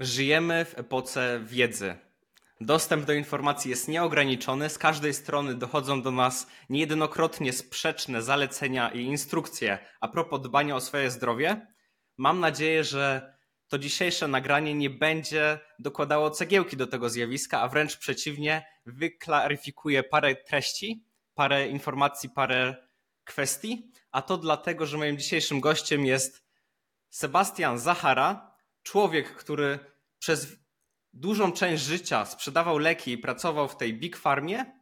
Żyjemy w epoce wiedzy. Dostęp do informacji jest nieograniczony, z każdej strony dochodzą do nas niejednokrotnie sprzeczne zalecenia i instrukcje a propos dbania o swoje zdrowie. Mam nadzieję, że to dzisiejsze nagranie nie będzie dokładało cegiełki do tego zjawiska, a wręcz przeciwnie, wyklaryfikuje parę treści, parę informacji, parę kwestii. A to dlatego, że moim dzisiejszym gościem jest Sebastian Zachara, człowiek, który przez dużą część życia sprzedawał leki i pracował w tej Big Farmie,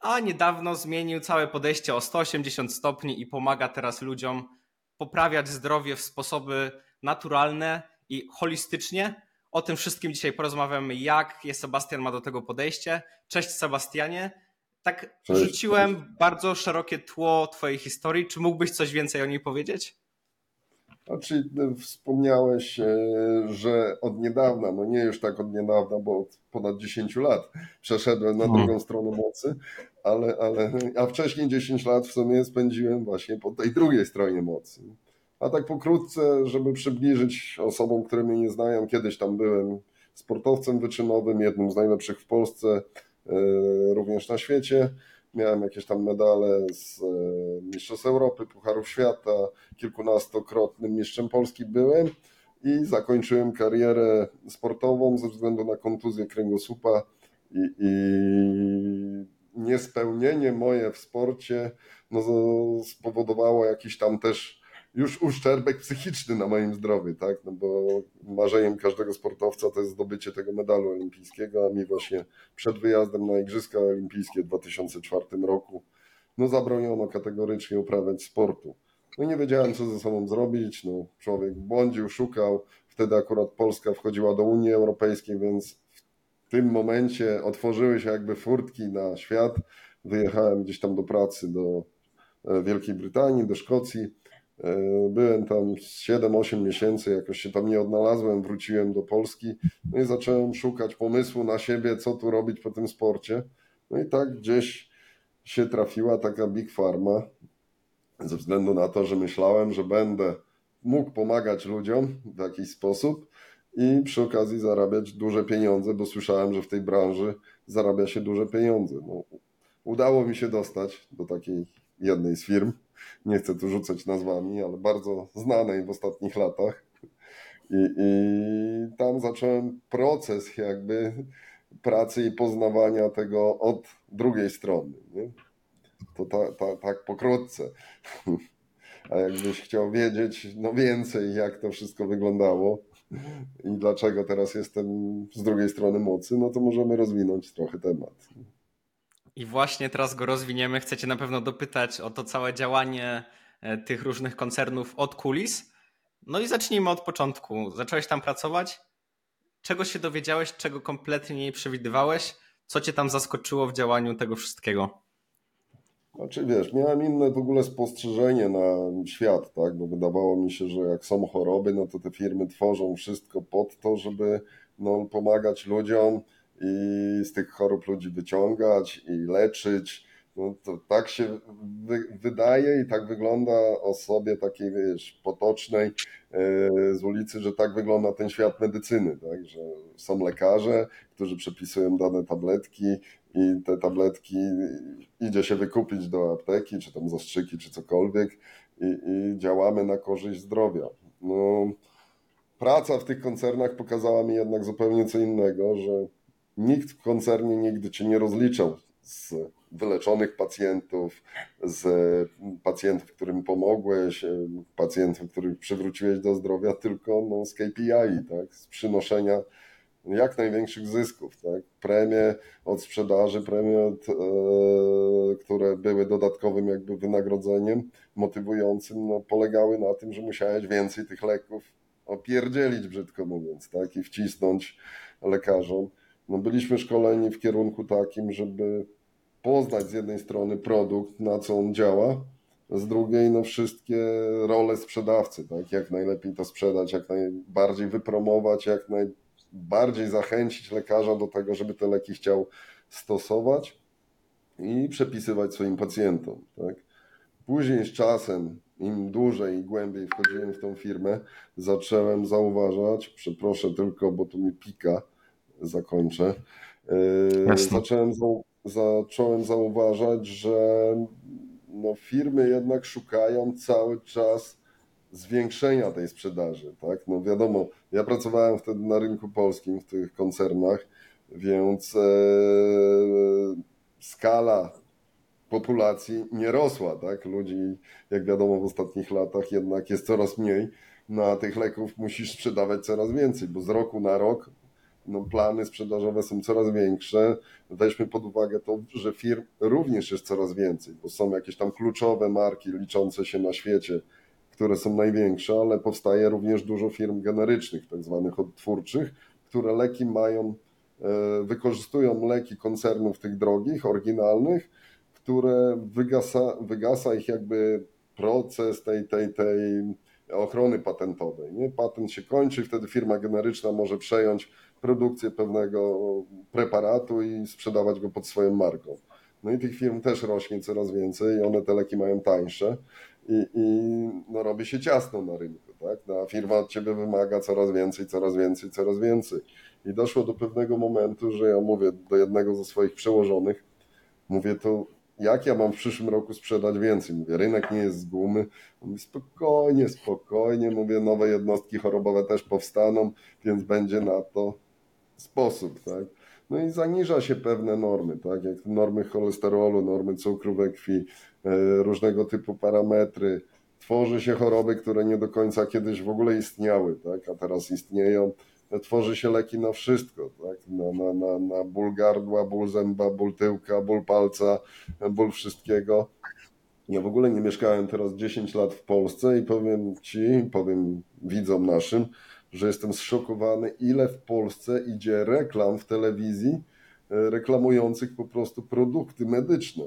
a niedawno zmienił całe podejście o 180 stopni i pomaga teraz ludziom poprawiać zdrowie w sposoby naturalne i holistycznie. O tym wszystkim dzisiaj porozmawiamy, jak Sebastian ma do tego podejście. Cześć Sebastianie. Tak cześć, rzuciłem bardzo szerokie tło twojej historii. Czy mógłbyś coś więcej o niej powiedzieć? Znaczy, wspomniałeś, e, że od niedawna, no nie już tak od niedawna, bo od ponad 10 lat przeszedłem na mhm. drugą stronę mocy, ale, ale a wcześniej 10 lat w sumie spędziłem właśnie po tej drugiej stronie mocy. A tak pokrótce, żeby przybliżyć osobom, które mnie nie znają, kiedyś tam byłem sportowcem wyczynowym, jednym z najlepszych w Polsce, e, również na świecie. Miałem jakieś tam medale z e, Mistrzostw Europy, Pucharów Świata, kilkunastokrotnym mistrzem Polski byłem i zakończyłem karierę sportową ze względu na kontuzję kręgosłupa i, i niespełnienie moje w sporcie no, spowodowało jakiś tam też już uszczerbek psychiczny na moim zdrowiu, tak? No bo marzeniem każdego sportowca to jest zdobycie tego medalu olimpijskiego, a mi właśnie przed wyjazdem na Igrzyska Olimpijskie w 2004 roku no zabroniono kategorycznie uprawiać sportu. No nie wiedziałem, co ze sobą zrobić, no człowiek błądził, szukał, wtedy akurat Polska wchodziła do Unii Europejskiej, więc w tym momencie otworzyły się jakby furtki na świat. Wyjechałem gdzieś tam do pracy do e, Wielkiej Brytanii, do Szkocji byłem tam 7-8 miesięcy, jakoś się tam nie odnalazłem, wróciłem do Polski, no i zacząłem szukać pomysłu na siebie, co tu robić po tym sporcie. No i tak gdzieś się trafiła taka Big Pharma, ze względu na to, że myślałem, że będę mógł pomagać ludziom w jakiś sposób i przy okazji zarabiać duże pieniądze, bo słyszałem, że w tej branży zarabia się duże pieniądze. No, udało mi się dostać do takiej jednej z firm nie chcę tu rzucać nazwami, ale bardzo znanej w ostatnich latach. I, i tam zacząłem proces jakby pracy i poznawania tego od drugiej strony. Nie? To ta, ta, tak pokrótce. A jakbyś chciał wiedzieć no więcej, jak to wszystko wyglądało i dlaczego teraz jestem z drugiej strony mocy, no to możemy rozwinąć trochę temat. I właśnie teraz go rozwiniemy. Chcecie na pewno dopytać o to całe działanie e, tych różnych koncernów od kulis. No i zacznijmy od początku. Zacząłeś tam pracować. Czego się dowiedziałeś, czego kompletnie nie przewidywałeś? Co cię tam zaskoczyło w działaniu tego wszystkiego? Znaczy wiesz, miałem inne w ogóle spostrzeżenie na świat, tak? Bo wydawało mi się, że jak są choroby, no to te firmy tworzą wszystko pod to, żeby no, pomagać ludziom i z tych chorób ludzi wyciągać i leczyć. No to tak się wy, wydaje i tak wygląda osobie takiej, wiesz, potocznej e, z ulicy, że tak wygląda ten świat medycyny, tak? że są lekarze, którzy przepisują dane tabletki i te tabletki idzie się wykupić do apteki, czy tam zastrzyki, czy cokolwiek i, i działamy na korzyść zdrowia. No, praca w tych koncernach pokazała mi jednak zupełnie co innego, że nikt w koncernie nigdy cię nie rozliczał z wyleczonych pacjentów, z pacjentów, którym pomogłeś, pacjentów, których przywróciłeś do zdrowia, tylko no, z KPI, tak? z przynoszenia jak największych zysków. Tak? Premie od sprzedaży, premie, od, e, które były dodatkowym jakby wynagrodzeniem motywującym, no, polegały na tym, że musiałeś więcej tych leków opierdzielić, brzydko mówiąc, tak? i wcisnąć lekarzom no byliśmy szkoleni w kierunku takim, żeby poznać z jednej strony produkt, na co on działa, z drugiej no wszystkie role sprzedawcy, tak? jak najlepiej to sprzedać, jak najbardziej wypromować, jak najbardziej zachęcić lekarza do tego, żeby te leki chciał stosować i przepisywać swoim pacjentom. Tak? Później z czasem im dłużej i głębiej wchodziłem w tą firmę, zacząłem zauważać, przeproszę tylko, bo tu mi pika, zakończę. Jasne. Zacząłem, zacząłem zauważać, że no, firmy jednak szukają cały czas zwiększenia tej sprzedaży, tak? No wiadomo, ja pracowałem wtedy na rynku polskim w tych koncernach, więc e, skala populacji nie rosła, tak? Ludzi, jak wiadomo, w ostatnich latach jednak jest coraz mniej, no a tych leków musisz sprzedawać coraz więcej, bo z roku na rok no, plany sprzedażowe są coraz większe. Weźmy pod uwagę to, że firm również jest coraz więcej, bo są jakieś tam kluczowe marki liczące się na świecie, które są największe, ale powstaje również dużo firm generycznych, tak zwanych odtwórczych, które leki mają, e, wykorzystują leki koncernów tych drogich, oryginalnych, które wygasa, wygasa ich jakby proces tej, tej, tej ochrony patentowej. Nie? Patent się kończy, wtedy firma generyczna może przejąć produkcję pewnego preparatu i sprzedawać go pod swoją marką. No i tych firm też rośnie coraz więcej, one te leki mają tańsze i, i no robi się ciasno na rynku. Tak? No, a firma od ciebie wymaga coraz więcej, coraz więcej, coraz więcej. I doszło do pewnego momentu, że ja mówię do jednego ze swoich przełożonych, mówię to jak ja mam w przyszłym roku sprzedać więcej? Mówię, rynek nie jest z gumy. Mówię, spokojnie, spokojnie. Mówię, nowe jednostki chorobowe też powstaną, więc będzie na to sposób, tak? No i zaniża się pewne normy, tak? Jak normy cholesterolu, normy cukru we krwi, e, różnego typu parametry. Tworzy się choroby, które nie do końca kiedyś w ogóle istniały, tak? A teraz istnieją tworzy się leki na wszystko, tak? na, na, na, na ból gardła, ból zęba, ból tyłka, ból palca, ból wszystkiego. Ja w ogóle nie mieszkałem teraz 10 lat w Polsce i powiem Ci, powiem widzom naszym, że jestem zszokowany, ile w Polsce idzie reklam w telewizji e, reklamujących po prostu produkty medyczne.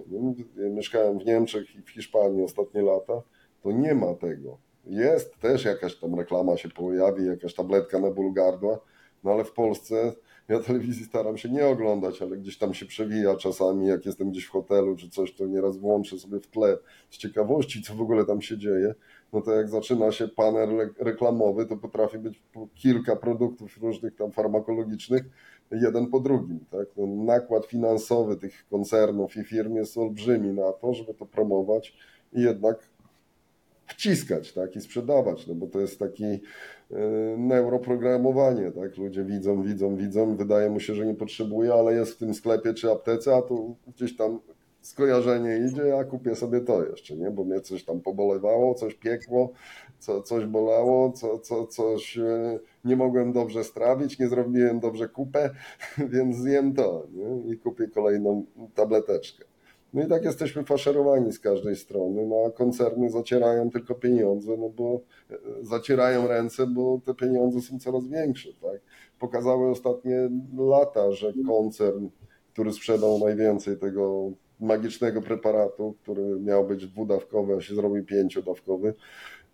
Ja mieszkałem w Niemczech i w Hiszpanii ostatnie lata, to nie ma tego. Jest też jakaś tam reklama się pojawi, jakaś tabletka na ból gardła, no ale w Polsce ja telewizji staram się nie oglądać, ale gdzieś tam się przewija czasami, jak jestem gdzieś w hotelu czy coś, to nieraz włączę sobie w tle z ciekawości, co w ogóle tam się dzieje. No to jak zaczyna się panel reklamowy, to potrafi być kilka produktów różnych tam farmakologicznych, jeden po drugim. Tak? No, nakład finansowy tych koncernów i firm jest olbrzymi na to, żeby to promować i jednak wciskać tak, i sprzedawać, no bo to jest taki e, neuroprogramowanie, tak? Ludzie widzą, widzą, widzą, wydaje mu się, że nie potrzebuje, ale jest w tym sklepie czy aptece, a tu gdzieś tam skojarzenie idzie, ja kupię sobie to jeszcze, nie? Bo mnie coś tam pobolewało, coś piekło, co, coś bolało, co, co, coś e, nie mogłem dobrze strawić, nie zrobiłem dobrze kupę, więc zjem to nie? i kupię kolejną tableteczkę. No i tak jesteśmy faszerowani z każdej strony, no a koncerny zacierają tylko pieniądze, no bo e, zacierają ręce, bo te pieniądze są coraz większe, tak. Pokazały ostatnie lata, że koncern, który sprzedał najwięcej tego magicznego preparatu, który miał być dwudawkowy, a się zrobił pięciodawkowy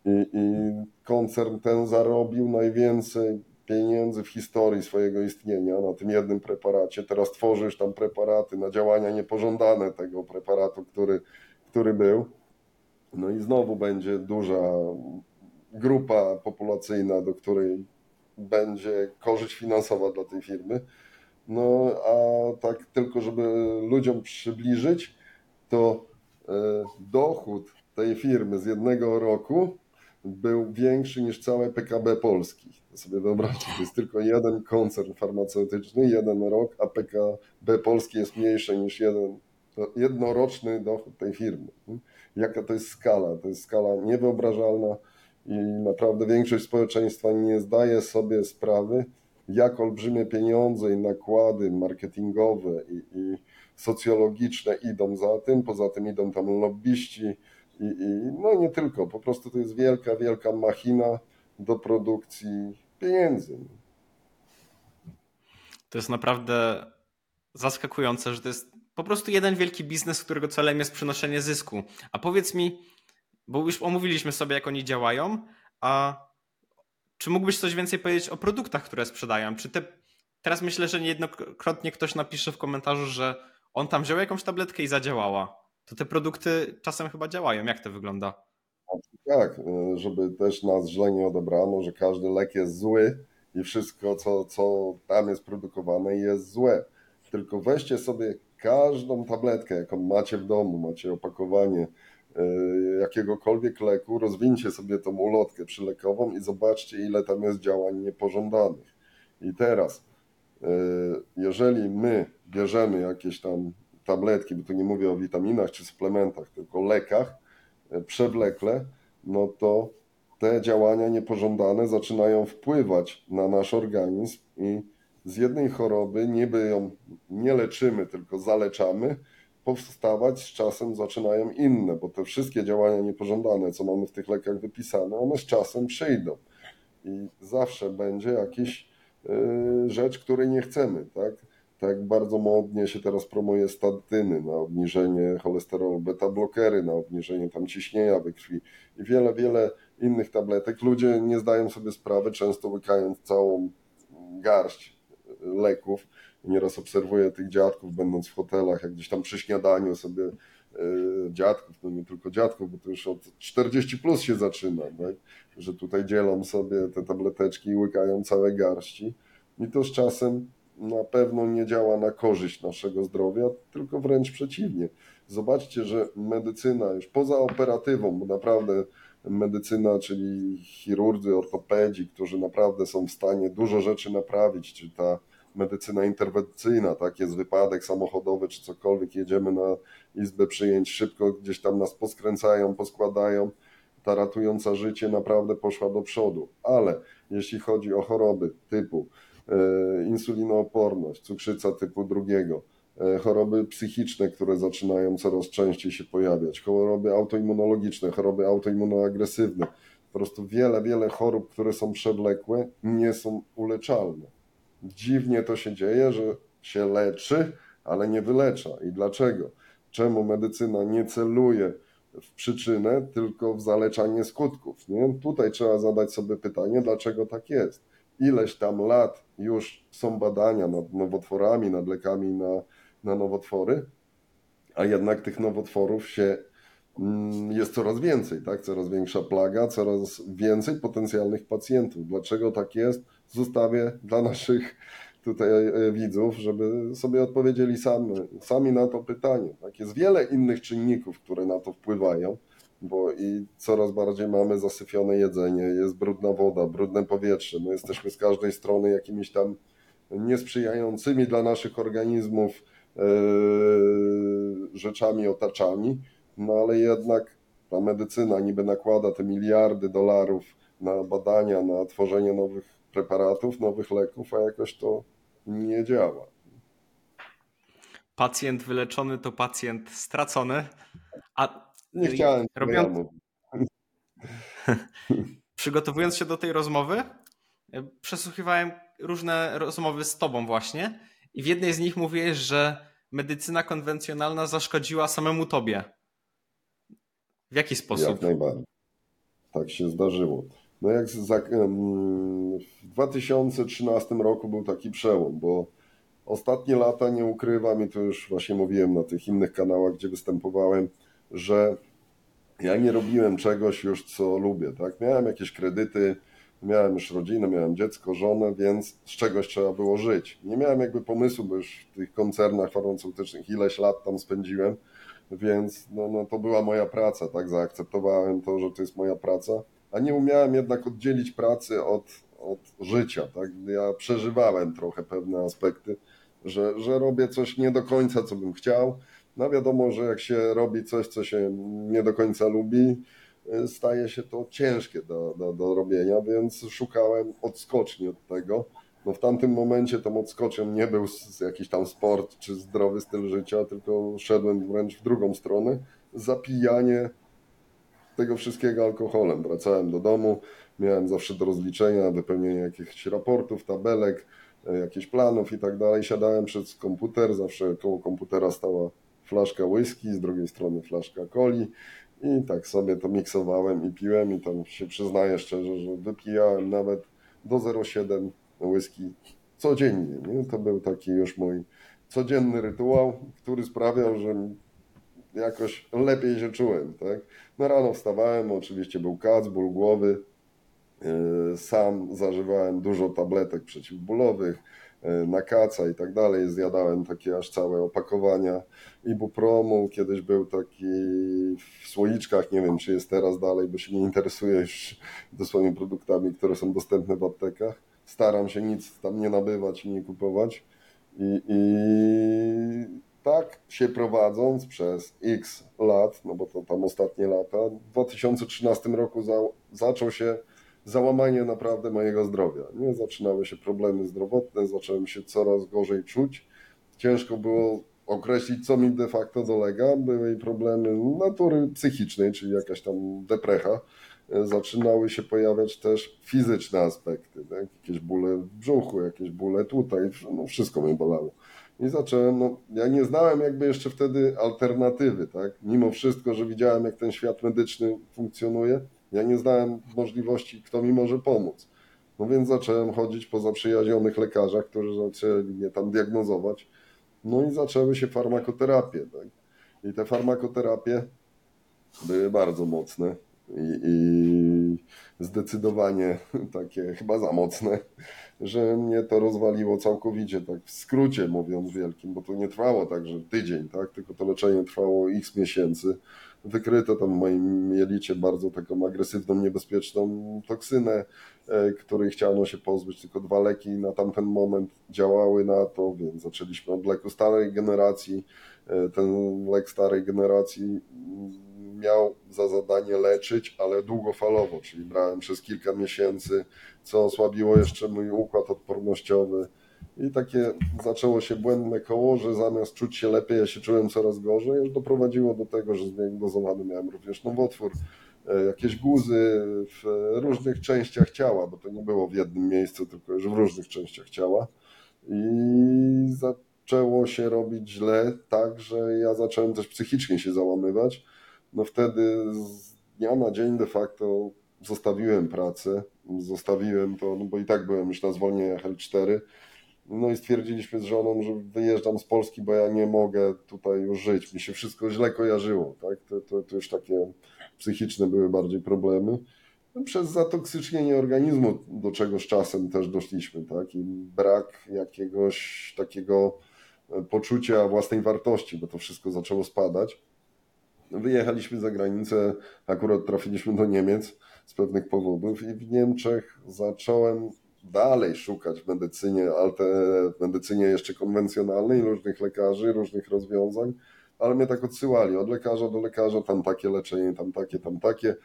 i, i koncern ten zarobił najwięcej pieniędzy w historii swojego istnienia na tym jednym preparacie. Teraz tworzysz tam preparaty na działania niepożądane tego preparatu, który, który był. No i znowu będzie duża grupa populacyjna, do której będzie korzyść finansowa dla tej firmy. No a tak tylko, żeby ludziom przybliżyć, to e, dochód tej firmy z jednego roku był większy niż całe PKB Polski. Sobie wyobraźcie, to jest tylko jeden koncern farmaceutyczny, jeden rok, a PKB Polski jest mniejsze niż jeden jednoroczny dochód tej firmy. Jaka to jest skala? To jest skala niewyobrażalna i naprawdę większość społeczeństwa nie zdaje sobie sprawy, jak olbrzymie pieniądze i nakłady marketingowe i, i socjologiczne idą za tym. Poza tym idą tam lobbyści, i, I, no nie tylko, po prostu to jest wielka, wielka machina do produkcji pieniędzy. To jest naprawdę zaskakujące, że to jest po prostu jeden wielki biznes, którego celem jest przynoszenie zysku. A powiedz mi, bo już omówiliśmy sobie, jak oni działają, a czy mógłbyś coś więcej powiedzieć o produktach, które sprzedają? Czy te, teraz myślę, że niejednokrotnie ktoś napisze w komentarzu, że on tam wziął jakąś tabletkę i zadziałała to te produkty czasem chyba działają. Jak to wygląda? tak, e, żeby też nas źle nie odebrano, że każdy lek jest zły i wszystko, co, co tam jest produkowane, jest złe. Tylko weźcie sobie każdą tabletkę, jaką macie w domu, macie opakowanie e, jakiegokolwiek leku, rozwincie sobie tą ulotkę przylekową i zobaczcie, ile tam jest działań niepożądanych. I teraz, e, jeżeli my bierzemy jakieś tam tabletki, bo tu nie mówię o witaminach czy suplementach, tylko lekach, e, przewlekle, no to te działania niepożądane zaczynają wpływać na nasz organizm i z jednej choroby niby ją nie leczymy, tylko zaleczamy, powstawać z czasem zaczynają inne, bo te wszystkie działania niepożądane, co mamy w tych lekach wypisane, one z czasem przyjdą. I zawsze będzie jakiś yy, rzecz, której nie chcemy, tak? Tak bardzo modnie się teraz promuje statyny na obniżenie cholesterolu, beta-blokery na obniżenie tam ciśnienia we krwi i wiele, wiele innych tabletek. Ludzie nie zdają sobie sprawy, często łykając całą garść leków. Nieraz obserwuję tych dziadków, będąc w hotelach, jak gdzieś tam przy śniadaniu sobie e, dziadków, no nie tylko dziadków, bo to już od 40 plus się zaczyna, tak? że tutaj dzielą sobie te tableteczki i łykają całe garści. I to z czasem na pewno nie działa na korzyść naszego zdrowia, tylko wręcz przeciwnie. Zobaczcie, że medycyna już poza operatywą, bo naprawdę medycyna, czyli chirurdzy, ortopedzi, którzy naprawdę są w stanie dużo rzeczy naprawić, czy ta medycyna interwencyjna, tak, jest wypadek samochodowy czy cokolwiek, jedziemy na izbę przyjęć, szybko gdzieś tam nas poskręcają, poskładają, ta ratująca życie naprawdę poszła do przodu. Ale jeśli chodzi o choroby typu insulinooporność, cukrzyca typu drugiego, e, choroby psychiczne, które zaczynają coraz częściej się pojawiać, choroby autoimmunologiczne, choroby autoimmunoagresywne, po prostu wiele, wiele chorób, które są przewlekłe, nie są uleczalne dziwnie to się dzieje, że się leczy, ale nie wylecza. I dlaczego? Czemu medycyna nie celuje w przyczynę, tylko w zaleczanie skutków? Nie? Tutaj trzeba zadać sobie pytanie, dlaczego tak jest. Ileś tam lat już są badania nad nowotworami, nad lekami na, na nowotwory, a jednak tych nowotworów się mm, jest coraz więcej, tak? coraz większa plaga, coraz więcej potencjalnych pacjentów. Dlaczego tak jest? zostawię dla naszych tutaj e, widzów, żeby sobie odpowiedzieli sami, sami na to pytanie. Tak, jest wiele innych czynników, które na to wpływają, bo i coraz bardziej mamy zasyfione jedzenie, jest brudna woda, brudne powietrze. My jesteśmy z każdej strony jakimiś tam niesprzyjającymi dla naszych organizmów e, rzeczami otaczani, no ale jednak ta medycyna niby nakłada te miliardy dolarów na badania, na tworzenie nowych preparatów, nowych leków, a jakoś to nie działa. Pacjent wyleczony to pacjent stracony. A nie chciałem robiąc... Przygotowując się do tej rozmowy, przesłuchiwałem różne rozmowy z tobą właśnie i w jednej z nich mówiłeś, że medycyna konwencjonalna zaszkodziła samemu tobie. W jaki sposób? Jak najbardziej. Tak się zdarzyło. No jak w 2013 roku był taki przełom, bo ostatnie lata nie ukrywam i to już właśnie mówiłem na tych innych kanałach, gdzie występowałem, że ja nie robiłem czegoś już, co lubię, tak? Miałem jakieś kredyty, miałem już rodzinę, miałem dziecko, żonę, więc z czegoś trzeba było żyć. Nie miałem jakby pomysłu, bo już w tych koncernach farmaceutycznych ileś lat tam spędziłem, więc no, no to była moja praca, tak? Zaakceptowałem to, że to jest moja praca a nie umiałem jednak oddzielić pracy od, od życia. Tak? Ja przeżywałem trochę pewne aspekty, że, że robię coś nie do końca, co bym chciał. No wiadomo, że jak się robi coś, co się nie do końca lubi, staje się to ciężkie do, do, do robienia, więc szukałem odskoczni od tego. No w tamtym momencie tą odskocznią nie był jakiś tam sport czy zdrowy styl życia, tylko szedłem wręcz w drugą stronę. Zapijanie tego wszystkiego alkoholem. Wracałem do domu, miałem zawsze do rozliczenia, wypełnienia jakichś raportów, tabelek, e, jakichś planów i tak dalej. Siadałem przed komputer, zawsze koło komputera stała flaszka whisky, z drugiej strony flaszka coli i tak sobie to miksowałem i piłem i tam się przyznaję szczerze, że wypijałem nawet do 0,7 whisky codziennie. Nie? To był taki już mój codzienny rytuał, który sprawiał, że jakoś lepiej się czułem, tak? No rano wstawałem, oczywiście był kac, ból głowy, Yy, sam zażywałem dużo tabletek przeciwbólowych, na kaca i tak dalej. Zjadałem takie aż całe opakowania ibupromu. Kiedyś był taki w słoiczkach, nie wiem czy jest teraz dalej, bo się nie interesuję już dosłownie produktami, które są dostępne w aptekach. Staram się nic tam nie nabywać i nie kupować. I, i tak się prowadząc przez x lat, no bo to tam ostatnie lata, w 2013 roku za, zaczął się załamanie naprawdę mojego zdrowia. Nie? Zaczynały się problemy zdrowotne, zacząłem się coraz gorzej czuć. Ciężko było określić, co mi de facto dolega. Były problemy natury psychicznej, czyli jakaś tam deprecha. Zaczynały się pojawiać też fizyczne aspekty, tak? jakieś bóle w brzuchu, jakieś bóle tutaj, no wszystko mnie bolało. I zacząłem, no, ja nie znałem jakby jeszcze wtedy alternatywy, tak? Mimo wszystko, że widziałem, jak ten świat medyczny funkcjonuje, ja nie znałem możliwości, kto mi może pomóc. No więc zacząłem chodzić po zaprzyjaźnionych lekarzach, którzy zaczęli mnie tam diagnozować. No i zaczęły się farmakoterapie. Tak? I te farmakoterapie były bardzo mocne i, i zdecydowanie takie chyba za mocne, że mnie to rozwaliło całkowicie, tak w skrócie mówiąc wielkim, bo to nie trwało tak, że tydzień, tak? tylko to leczenie trwało x miesięcy wykryto tam w moim jelicie bardzo taką agresywną, niebezpieczną toksynę, e, której chciano się pozbyć. Tylko dwa leki na tamten moment działały na to, więc zaczęliśmy od leku starej generacji. E, ten lek starej generacji miał za zadanie leczyć, ale długofalowo, czyli brałem przez kilka miesięcy, co osłabiło jeszcze mój układ odpornościowy i takie zaczęło się błędne koło, że zamiast czuć się lepiej, ja się czułem coraz gorzej, aż doprowadziło do tego, że zdiagnozowany miałem również nowotwór, e, jakieś guzy w różnych częściach ciała, bo to nie było w jednym miejscu, tylko już w różnych częściach ciała. I zaczęło się robić źle, tak, że ja zacząłem też psychicznie się załamywać. No wtedy z dnia na dzień de facto zostawiłem pracę, zostawiłem to, no bo i tak byłem już na zwolnieniach L4, no i stwierdziliśmy z żoną, że wyjeżdżam z Polski, bo ja nie mogę tutaj już żyć. Mi się wszystko źle kojarzyło, tak? To, to, to już takie psychiczne były bardziej problemy. No, przez zatoksycznienie organizmu, do czego z czasem też doszliśmy, tak? I brak jakiegoś takiego e, poczucia własnej wartości, bo to wszystko zaczęło spadać. Wyjechaliśmy za granicę, akurat trafiliśmy do Niemiec z pewnych powodów i w Niemczech zacząłem dalej szukać w medycynie, w medycynie jeszcze konwencjonalnej różnych lekarzy, różnych rozwiązań, ale mnie tak odsyłali od lekarza do lekarza, tam takie leczenie, tam takie, tam takie.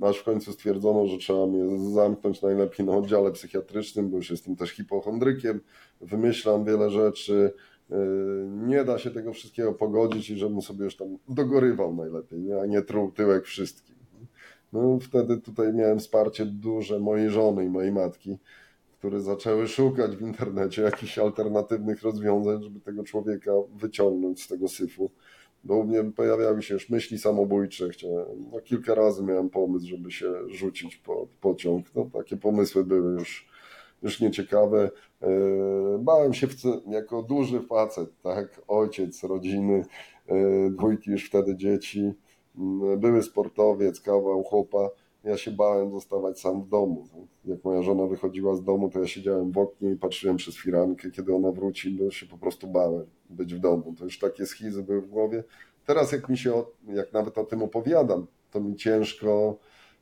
Aż w końcu stwierdzono, że trzeba mnie zamknąć najlepiej na oddziale psychiatrycznym, bo już jestem też hipochondrykiem, wymyślam wiele rzeczy, yy, nie da się tego wszystkiego pogodzić i żebym sobie już tam dogorywał najlepiej, nie? a nie truł tyłek wszystkim. No wtedy tutaj miałem wsparcie duże mojej żony i mojej matki, które zaczęły szukać w internecie jakichś alternatywnych rozwiązań, żeby tego człowieka wyciągnąć z tego syfu. Bo u mnie pojawiały się już myśli samobójcze. Chciałem, no, kilka razy miałem pomysł, żeby się rzucić pod pociąg. No, takie pomysły były już, już nieciekawe. E, bałem się jako duży facet, tak, ojciec rodziny, e, dwójki już wtedy dzieci, były sportowiec, kawał chłopa ja się bałem zostawać sam w domu. Jak moja żona wychodziła z domu, to ja siedziałem w oknie i patrzyłem przez firankę, kiedy ona wróci, bo się po prostu bałem być w domu. To już takie schizy były w głowie. Teraz jak mi się, jak nawet o tym opowiadam, to mi ciężko,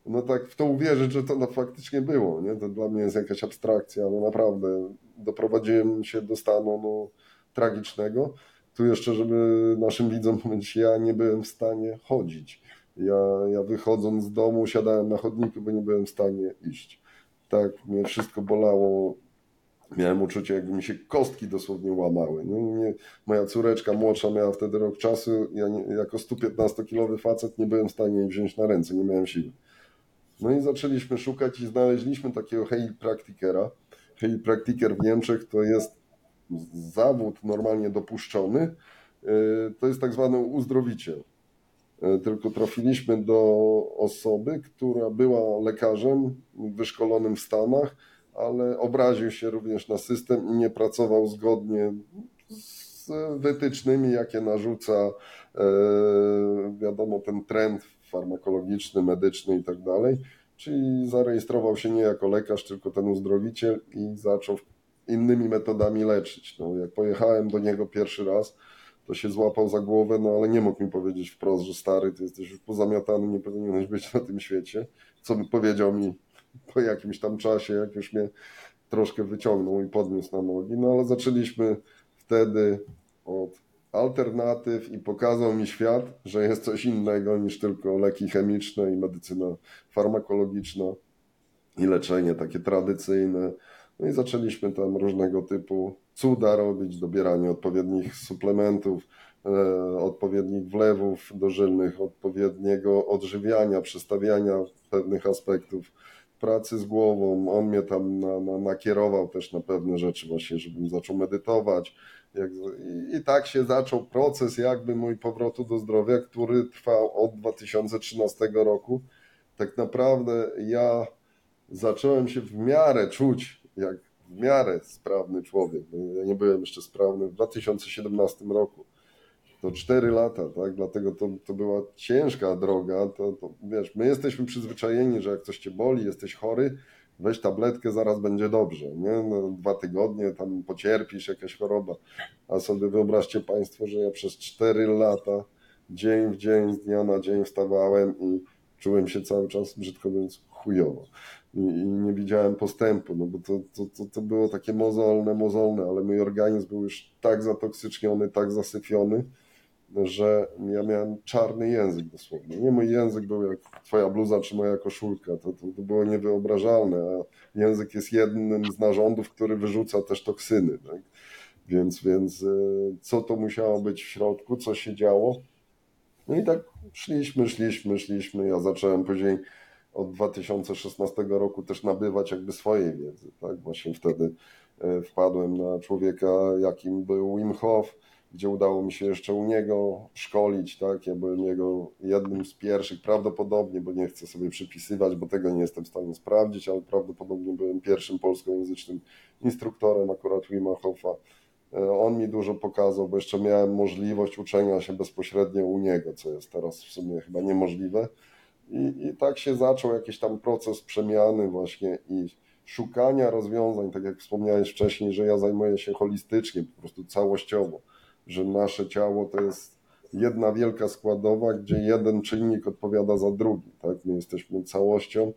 no tak w to uwierzyć, że to no faktycznie było, nie? To dla mnie jest jakaś abstrakcja, ale naprawdę doprowadziłem się do stanu no, tragicznego. Tu jeszcze, żeby naszym widzom powiedzieć, ja nie byłem w stanie chodzić ja, ja wychodząc z domu siadałem na chodniku, bo nie byłem w stanie iść. Tak, mnie wszystko bolało. Miałem uczucie, jakby mi się kostki dosłownie łamały. No, nie, moja córeczka młodsza miała wtedy rok czasu. Ja nie, jako 115-kilowy facet nie byłem w stanie jej wziąć na ręce, nie miałem siły. No i zaczęliśmy szukać i znaleźliśmy takiego heilpraktikera. Heilpraktiker w Niemczech to jest zawód normalnie dopuszczony. Y, to jest tak zwany uzdrowiciel. E, tylko trafiliśmy do osoby, która była lekarzem wyszkolonym w Stanach, ale obraził się również na system i nie pracował zgodnie z wytycznymi, jakie narzuca wiadomo, ten trend farmakologiczny, medyczny i tak dalej. Czyli zarejestrował się nie jako lekarz, tylko ten uzdrowiciel i zaczął innymi metodami leczyć. No, jak pojechałem do niego pierwszy raz, to się złapał za głowę, no ale nie mógł mi powiedzieć wprost, że stary, ty jesteś już pozamiatany, nie powinieneś być na tym świecie. Co powiedział mi po jakimś tam czasie, jak już mnie troszkę wyciągnął i podniósł na nogi. No ale zaczęliśmy wtedy od alternatyw i pokazał mi świat, że jest coś innego niż tylko leki chemiczne i medycyna farmakologiczna i leczenie takie tradycyjne. No i zaczęliśmy tam różnego typu cuda robić, dobieranie odpowiednich suplementów, e, odpowiednich wlewów dożylnych, odpowiedniego odżywiania, przestawiania pewnych aspektów pracy z głową. On mnie tam na, na, nakierował też na pewne rzeczy, właśnie, żebym zaczął medytować. I, I tak się zaczął proces jakby mój powrotu do zdrowia, który trwał od 2013 roku. Tak naprawdę ja zacząłem się w miarę czuć jak w miarę sprawny człowiek. Ja nie byłem jeszcze sprawny w 2017 roku. To 4 lata, tak? Dlatego to, to była ciężka droga. To, to, wiesz, my jesteśmy przyzwyczajeni, że jak coś cię boli, jesteś chory, weź tabletkę, zaraz będzie dobrze. Nie? No, dwa tygodnie tam pocierpisz, jakaś choroba. A sobie wyobraźcie Państwo, że ja przez 4 lata, dzień w dzień, z dnia na dzień wstawałem i czułem się cały czas, brzydko mówiąc, chujowo i, i nie widziałem postępu, no bo to, to, to, to było takie mozolne, mozolne, ale mój organizm był już tak zatoksyczniony, tak zasyfiony, że ja miałem czarny język dosłownie. Nie mój język był jak twoja bluza czy moja koszulka, to, to, to było niewyobrażalne, a język jest jednym z narządów, który wyrzuca też toksyny. Tak? Więc, więc e, co to musiało być w środku, co się działo? No i tak szliśmy, szliśmy, szliśmy. Ja zacząłem później od 2016 roku też nabywać jakby swojej wiedzy. Tak? Właśnie wtedy e, wpadłem na człowieka, jakim był Wim Hof, gdzie udało mi się jeszcze u niego szkolić. Tak? Ja byłem jego jednym z pierwszych, prawdopodobnie, bo nie chcę sobie przypisywać, bo tego nie jestem w stanie sprawdzić, ale prawdopodobnie byłem pierwszym polskojęzycznym instruktorem akurat Wima Hofa. E, on mi dużo pokazał, bo jeszcze miałem możliwość uczenia się bezpośrednio u niego, co jest teraz w sumie chyba niemożliwe i, I tak się zaczął jakiś tam proces przemiany właśnie i szukania rozwiązań, tak jak wspomniałeś wcześniej, że ja zajmuję się holistycznie, po prostu całościowo, że nasze ciało to jest jedna wielka składowa, gdzie jeden czynnik odpowiada za drugi, tak? My jesteśmy całością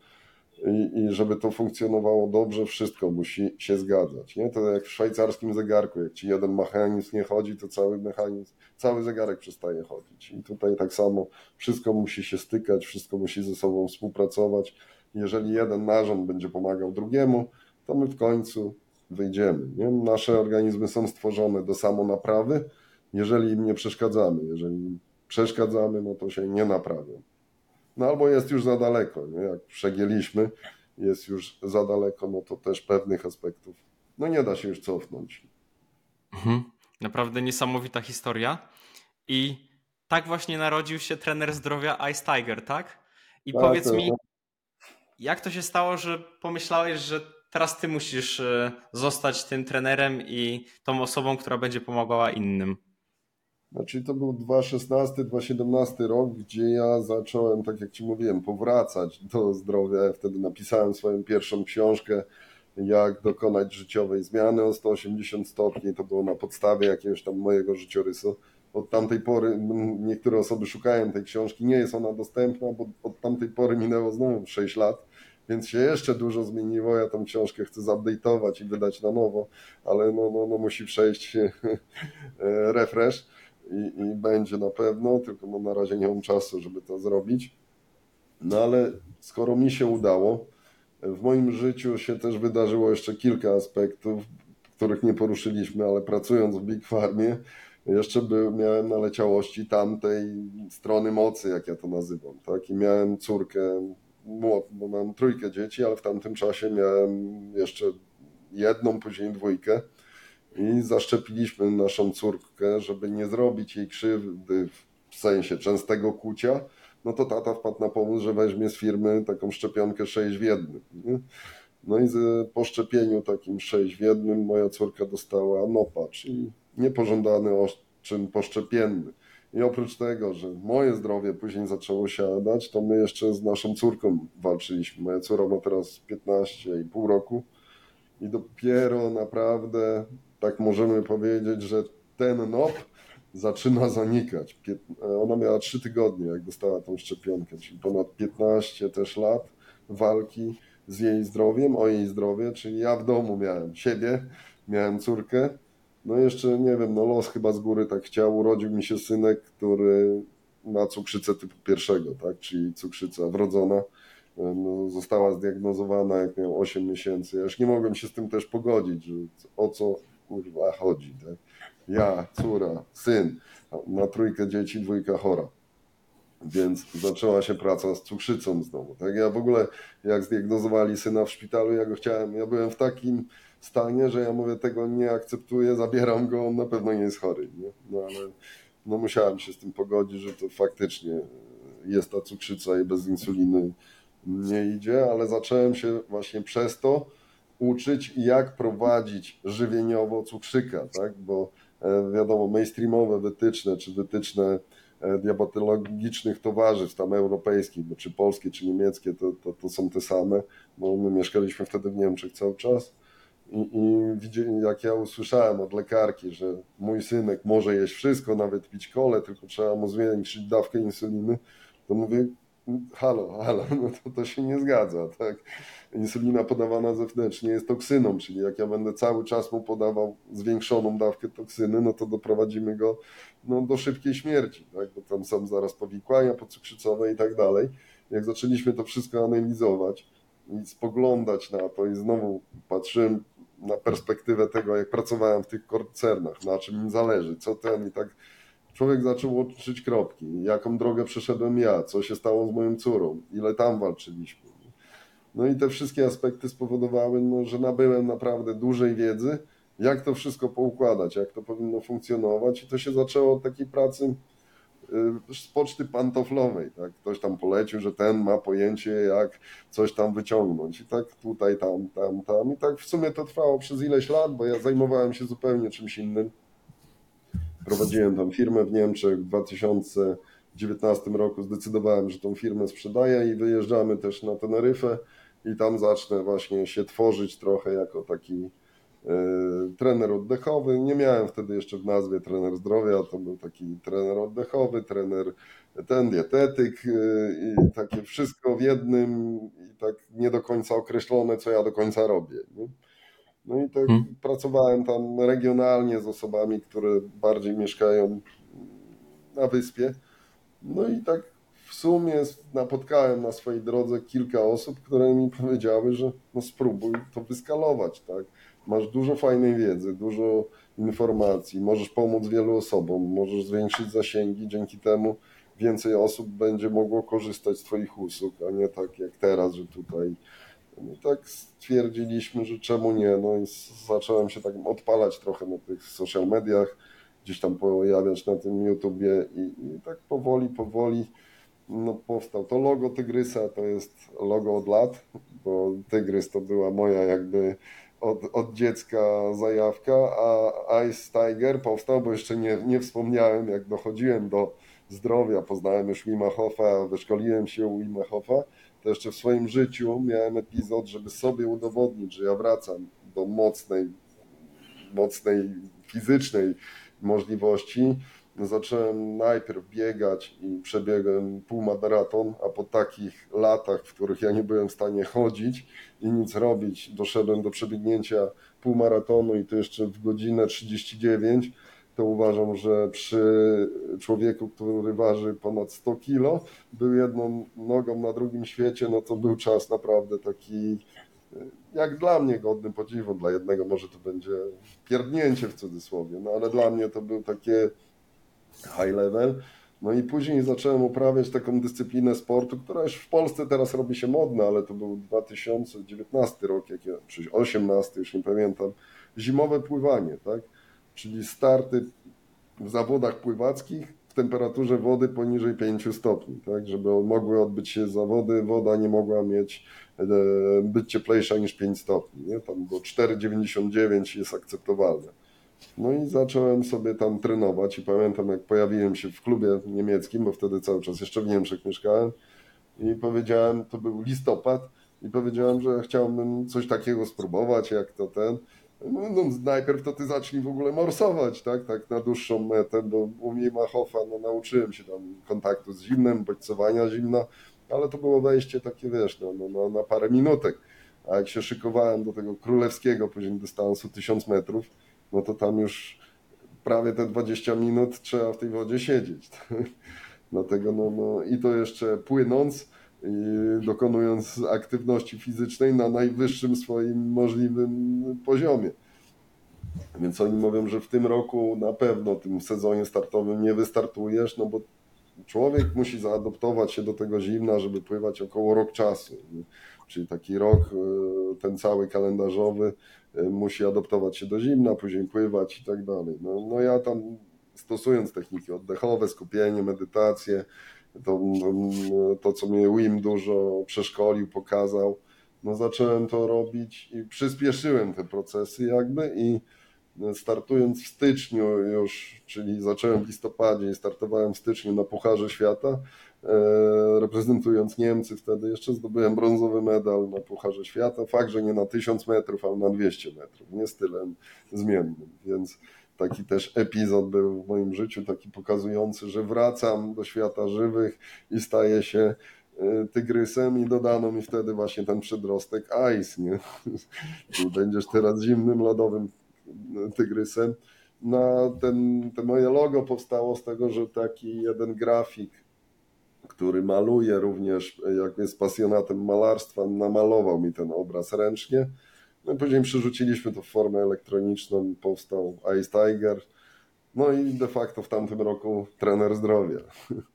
i, i żeby to funkcjonowało dobrze, wszystko musi się zgadzać, nie? To jak w szwajcarskim zegarku, jak ci jeden mechanizm nie chodzi, to cały mechanizm cały zegarek przestaje chodzić. I tutaj tak samo wszystko musi się stykać, wszystko musi ze sobą współpracować. Jeżeli jeden narząd będzie pomagał drugiemu, to my w końcu wyjdziemy. Nie? Nasze organizmy są stworzone do samonaprawy, jeżeli im nie przeszkadzamy. Jeżeli im przeszkadzamy, no to się nie naprawią. No albo jest już za daleko, nie? jak przegięliśmy, jest już za daleko, no to też pewnych aspektów no nie da się już cofnąć. Mhm. Naprawdę niesamowita historia. I tak właśnie narodził się trener zdrowia Ice Tiger, tak? I tak, powiedz tak. mi, jak to się stało, że pomyślałeś, że teraz ty musisz e, zostać tym trenerem i tą osobą, która będzie pomagała innym? Znaczy to był 2016-2017 rok, gdzie ja zacząłem, tak jak Ci mówiłem, powracać do zdrowia. Wtedy napisałem swoją pierwszą książkę, jak dokonać życiowej zmiany o 180 stopni. To było na podstawie jakiegoś tam mojego życiorysu od tamtej pory niektóre osoby szukają tej książki, nie jest ona dostępna, bo od tamtej pory minęło znowu 6 lat, więc się jeszcze dużo zmieniło. Ja tą książkę chcę zupdate'ować i wydać na nowo, ale no, no, no musi przejść e, refresh i, i będzie na pewno, tylko no na razie nie mam czasu, żeby to zrobić. No ale skoro mi się udało, w moim życiu się też wydarzyło jeszcze kilka aspektów, których nie poruszyliśmy, ale pracując w Big Farmie, jeszcze by, miałem naleciałości tamtej strony mocy, jak ja to nazywam, tak? I miałem córkę, bo mam trójkę dzieci, ale w tamtym czasie miałem jeszcze jedną, później dwójkę i zaszczepiliśmy naszą córkę, żeby nie zrobić jej krzywdy w sensie częstego kucia, no to tata wpadł na pomysł, że weźmie z firmy taką szczepionkę 6 w jednym. Nie? No i po szczepieniu takim 6 w jednym moja córka dostała NOPA, czyli niepożądany odczyn poszczepienny. I oprócz tego, że moje zdrowie później zaczęło siadać, to my jeszcze z naszą córką walczyliśmy. Moja córa ma teraz 15,5 roku i dopiero naprawdę tak możemy powiedzieć, że ten NOP zaczyna zanikać. Ona miała 3 tygodnie, jak dostała tą szczepionkę, czyli ponad 15 też lat walki z jej zdrowiem, o jej zdrowie, czyli ja w domu miałem siebie, miałem córkę, no jeszcze nie wiem, no los chyba z góry tak chciał, urodził mi się synek, który ma cukrzycę typu pierwszego, tak, czyli cukrzyca wrodzona, no, została zdiagnozowana jak miał 8 miesięcy. Ja już nie mogłem się z tym też pogodzić, że o co kurwa chodzi, tak. Ja, córa, syn, na trójkę dzieci, dwójka chora. Więc zaczęła się praca z cukrzycą znowu. Tak? Ja w ogóle, jak zdiagnozowali syna w szpitalu, ja go chciałem, ja byłem w takim stanie, że ja mówię, tego nie akceptuję, zabieram go, on na pewno nie jest chory. Nie? No ale no, musiałem się z tym pogodzić, że to faktycznie jest ta cukrzyca i bez insuliny nie idzie, ale zacząłem się właśnie przez to uczyć, jak prowadzić żywieniowo cukrzyka, tak? bo e, wiadomo, mainstreamowe wytyczne, czy wytyczne e, diabetologicznych towarzystw tam europejskich, czy polskie, czy niemieckie, to, to, to są te same, bo my mieszkaliśmy wtedy w Niemczech cały czas i, i jak ja usłyszałem od lekarki, że mój synek może jeść wszystko, nawet pić kole, tylko trzeba mu zwiększyć dawkę insuliny, to mówię, halo, halo, no to, to się nie zgadza, tak? Insulina podawana zewnętrznie jest toksyną, czyli jak ja będę cały czas mu podawał zwiększoną dawkę toksyny, no to doprowadzimy go no, do szybkiej śmierci, tak? Bo tam są zaraz powikłania pocukrzycowe i tak dalej. Jak zaczęliśmy to wszystko analizować i spoglądać na to i znowu patrzyłem na perspektywę tego, jak pracowałem w tych koncernach, na czym mi zależy, co ten i tak człowiek zaczął łączyć kropki, jaką drogę przeszedłem ja, co się stało z moją córą, ile tam walczyliśmy. No i te wszystkie aspekty spowodowały, no, że nabyłem naprawdę dużej wiedzy, jak to wszystko poukładać, jak to powinno funkcjonować i to się zaczęło od takiej pracy y, z poczty pantoflowej, tak? Ktoś tam polecił, że ten ma pojęcie, jak coś tam wyciągnąć i tak tutaj, tam, tam, tam i tak w sumie to trwało przez ileś lat, bo ja zajmowałem się zupełnie czymś innym. Prowadziłem tam firmę w Niemczech w 2019 roku. Zdecydowałem, że tą firmę sprzedaję i wyjeżdżamy też na Teneryfę i tam zacznę właśnie się tworzyć trochę jako taki e, trener oddechowy. Nie miałem wtedy jeszcze w nazwie trener zdrowia, to był taki trener oddechowy, trener ten dietetyk e, i takie wszystko w jednym i tak nie do końca określone, co ja do końca robię. Nie? No i tak Hmm. pracowałem tam regionalnie z osobami, które bardziej mieszkają na wyspie. No i tak w sumie napotkałem na swojej drodze kilka osób, które mi powiedziały, że no spróbuj to wyskalować, tak? Masz dużo fajnej wiedzy, dużo informacji, możesz pomóc wielu osobom, możesz zwiększyć zasięgi, dzięki temu więcej osób będzie mogło korzystać z Twoich usług, a nie tak jak teraz, że tutaj no tak stwierdziliśmy, że czemu nie, no i zacząłem się tak odpalać trochę na tych social mediach, gdzieś tam pojawiać na tym YouTubie i, i tak powoli, powoli no, powstał to logo Tygrysa, to jest logo od lat, bo Tygrys to była moja jakby od, od dziecka zajawka, a Ice Tiger powstał, bo jeszcze nie, nie wspomniałem, jak dochodziłem do zdrowia, poznałem już Wima wyszkoliłem się u Wima to jeszcze w swoim życiu miałem epizod, żeby sobie udowodnić, że ja wracam do mocnej, mocnej fizycznej możliwości. Zacząłem najpierw biegać i przebiegłem półmaraton, a po takich latach, w których ja nie byłem w stanie chodzić i nic robić, doszedłem do przebiegnięcia półmaratonu i to jeszcze w godzinę 39, to uważam, że przy człowieku, który waży ponad 100 kilo, był jedną nogą na drugim świecie, no to był czas naprawdę taki, jak dla mnie godny podziwu, dla jednego może to będzie pierdnięcie w cudzysłowie, no ale dla mnie to był takie high level. No i później zacząłem uprawiać taką dyscyplinę sportu, która już w Polsce teraz robi się modna, ale to był 2019 rok, jak ja, czy 18, już nie pamiętam, zimowe pływanie, tak? Czyli starty w zawodach pływackich w temperaturze wody poniżej 5 stopni, tak? Żeby mogły odbyć się zawody, woda nie mogła mieć e, być cieplejsza niż 5 stopni, nie? Tam do 4,99 jest akceptowalne. No i zacząłem sobie tam trenować i pamiętam jak pojawiłem się w klubie niemieckim, bo wtedy cały czas jeszcze w Niemczech mieszkałem i powiedziałem, to był listopad i powiedziałem, że chciałbym coś takiego spróbować, jak to ten. No, no, najpierw to ty zacznij w ogóle morsować, tak, tak na dłuższą metę, bo u mnie Machofa, no nauczyłem się tam kontaktu z zimnem, bodźcowania zimna, ale to było wejście takie, wiesz, no, no, no, na parę minutek. A jak się szykowałem do tego królewskiego później dystansu 1000 metrów, no to tam już prawie te 20 minut trzeba w tej wodzie siedzieć. Dlatego no, no i to jeszcze płynąc i dokonując aktywności fizycznej na najwyższym swoim możliwym poziomie. Więc oni mówią, że w tym roku na pewno tym sezonie startowym nie wystartujesz, no bo człowiek musi zaadoptować się do tego zimna, żeby pływać około rok czasu. Czyli taki rok, e, ten cały kalendarzowy, musi adoptować się do zimna, później pływać i tak dalej. No, no ja tam stosując techniki oddechowe, skupienie, medytację, to, to co mnie Wim dużo przeszkolił, pokazał, no zacząłem to robić i przyspieszyłem te procesy jakby i startując w styczniu już, czyli zacząłem w listopadzie i startowałem w styczniu na Pucharze Świata, e, reprezentując Niemcy wtedy jeszcze zdobyłem brązowy medal na Pucharze Świata, fakt, że nie na 1000 metrów, ale na 200 metrów, nie stylem zmiennym, więc taki też epizod był w moim życiu, taki pokazujący, że wracam do świata żywych i staję się e, tygrysem i dodano mi wtedy właśnie ten przedrostek Ice, nie? Będziesz teraz zimnym, lodowym tygrysem. Na ten, te moje logo powstało z tego, że taki jeden grafik, który maluje również, jak jest pasjonatem malarstwa, namalował mi ten obraz ręcznie. No później przerzuciliśmy to w formę elektroniczną, powstał Ice Tiger. No i de facto w tamtym roku trener zdrowia.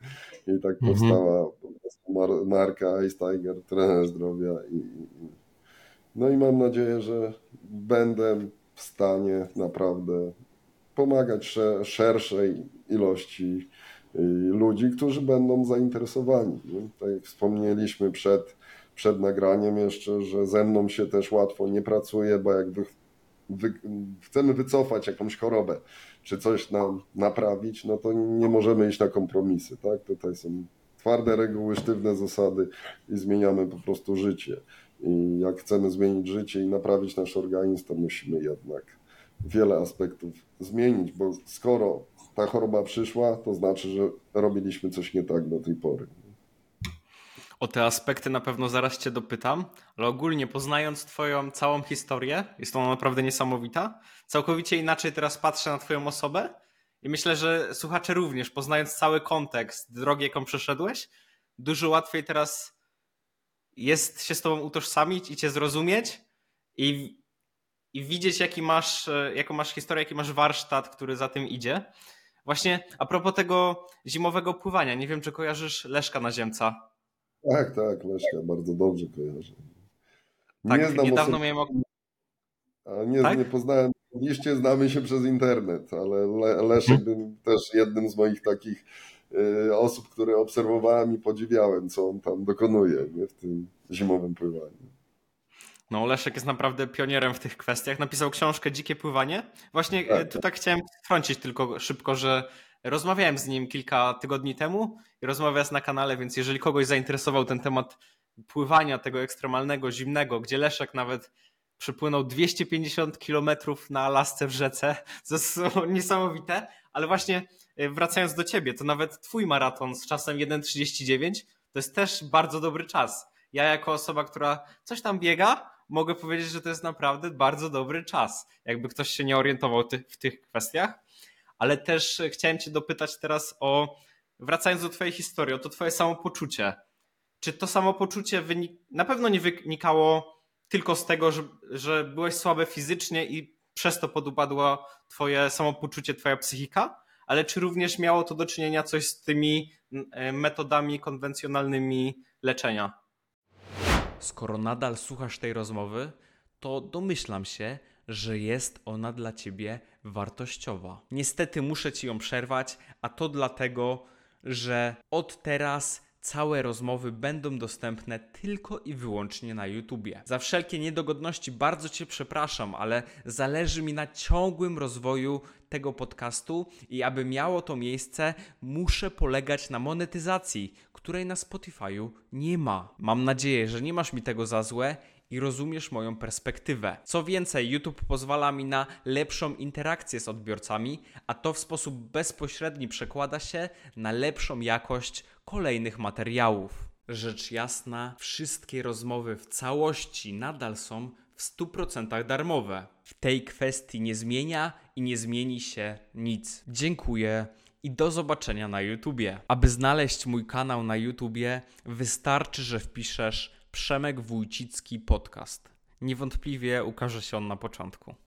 I tak mhm. powstała marka Ice Tiger, trener zdrowia. I, no i mam nadzieję, że będę w stanie naprawdę pomagać szerszej ilości y, ludzi, którzy będą zainteresowani. Tak jak wspomnieliśmy przed, przed nagraniem jeszcze, że ze mną się też łatwo nie pracuje, bo jak wy, chcemy wycofać jakąś chorobę, czy coś nam naprawić, no to nie możemy iść na kompromisy. Tak? Tutaj są twarde reguły, sztywne zasady i zmieniamy po prostu życie. I jak chcemy zmienić życie i naprawić nasz organizm, to musimy jednak wiele aspektów zmienić, bo skoro ta choroba przyszła, to znaczy, że robiliśmy coś nie tak do tej pory. O te aspekty na pewno zaraz Cię dopytam, ale ogólnie poznając Twoją całą historię, jest ona naprawdę niesamowita. Całkowicie inaczej teraz patrzę na Twoją osobę i myślę, że słuchacze również, poznając cały kontekst drogi, jaką przeszedłeś, dużo łatwiej teraz jest się z tobą utożsamić i cię zrozumieć i, i widzieć, jaki masz, e, jaką masz historię, jaki masz warsztat, który za tym idzie. Właśnie a propos tego zimowego pływania, nie wiem, czy kojarzysz Leszka Naziemca. Tak, tak, Leszka, bardzo dobrze kojarzę. Nie tak, znam niedawno osob... miałem... A nie, tak? nie poznałem, oczywiście znamy się przez internet, ale Le Leszek był też jednym z moich takich osób, które obserwowałem i podziwiałem, co on tam dokonuje nie, w tym zimowym pływaniu. No, Leszek jest naprawdę pionierem w tych kwestiach. Napisał książkę Dzikie Pływanie. Właśnie tak, tu tak, tak chciałem wtrącić tylko szybko, że rozmawiałem z nim kilka tygodni temu i rozmawia na kanale, więc jeżeli kogoś zainteresował ten temat pływania tego ekstremalnego, zimnego, gdzie Leszek nawet przepłynął 250 kilometrów na lasce w rzece, to jest niesamowite, ale właśnie wracając do ciebie, to nawet twój maraton z czasem 1.39 to jest też bardzo dobry czas. Ja jako osoba, która coś tam biega, mogę powiedzieć, że to jest naprawdę bardzo dobry czas. Jakby ktoś się nie orientował ty w tych kwestiach. Ale też chciałem cię dopytać teraz o, wracając do twojej historii, o to twoje samopoczucie. Czy to samopoczucie wynik- na pewno nie wynikało tylko z tego, że, że byłeś słaby fizycznie i przez to podupadło twoje samopoczucie, twoja psychika? Ale czy również miało to do czynienia coś z tymi e, metodami konwencjonalnymi leczenia? Skoro nadal słuchasz tej rozmowy, to domyślam się, że jest ona dla ciebie wartościowa. Niestety muszę ci ją przerwać, a to dlatego, że od teraz Całe rozmowy będą dostępne tylko i wyłącznie na YouTubie. Za wszelkie niedogodności bardzo Cię przepraszam, ale zależy mi na ciągłym rozwoju tego podcastu i aby miało to miejsce, muszę polegać na monetyzacji, której na Spotify'u nie ma. Mam nadzieję, że nie masz mi tego za złe i rozumiesz moją perspektywę. Co więcej, YouTube pozwala mi na lepszą interakcję z odbiorcami, a to w sposób bezpośredni przekłada się na lepszą jakość kolejnych materiałów. Rzecz jasna, wszystkie rozmowy w całości nadal są w 100% darmowe. W tej kwestii nie zmienia i nie zmieni się nic. Dziękuję i do zobaczenia na YouTubie. Aby znaleźć mój kanał na YouTubie, wystarczy, że wpiszesz Przemek Wójcicki Podcast. Niewątpliwie ukaże się on na początku.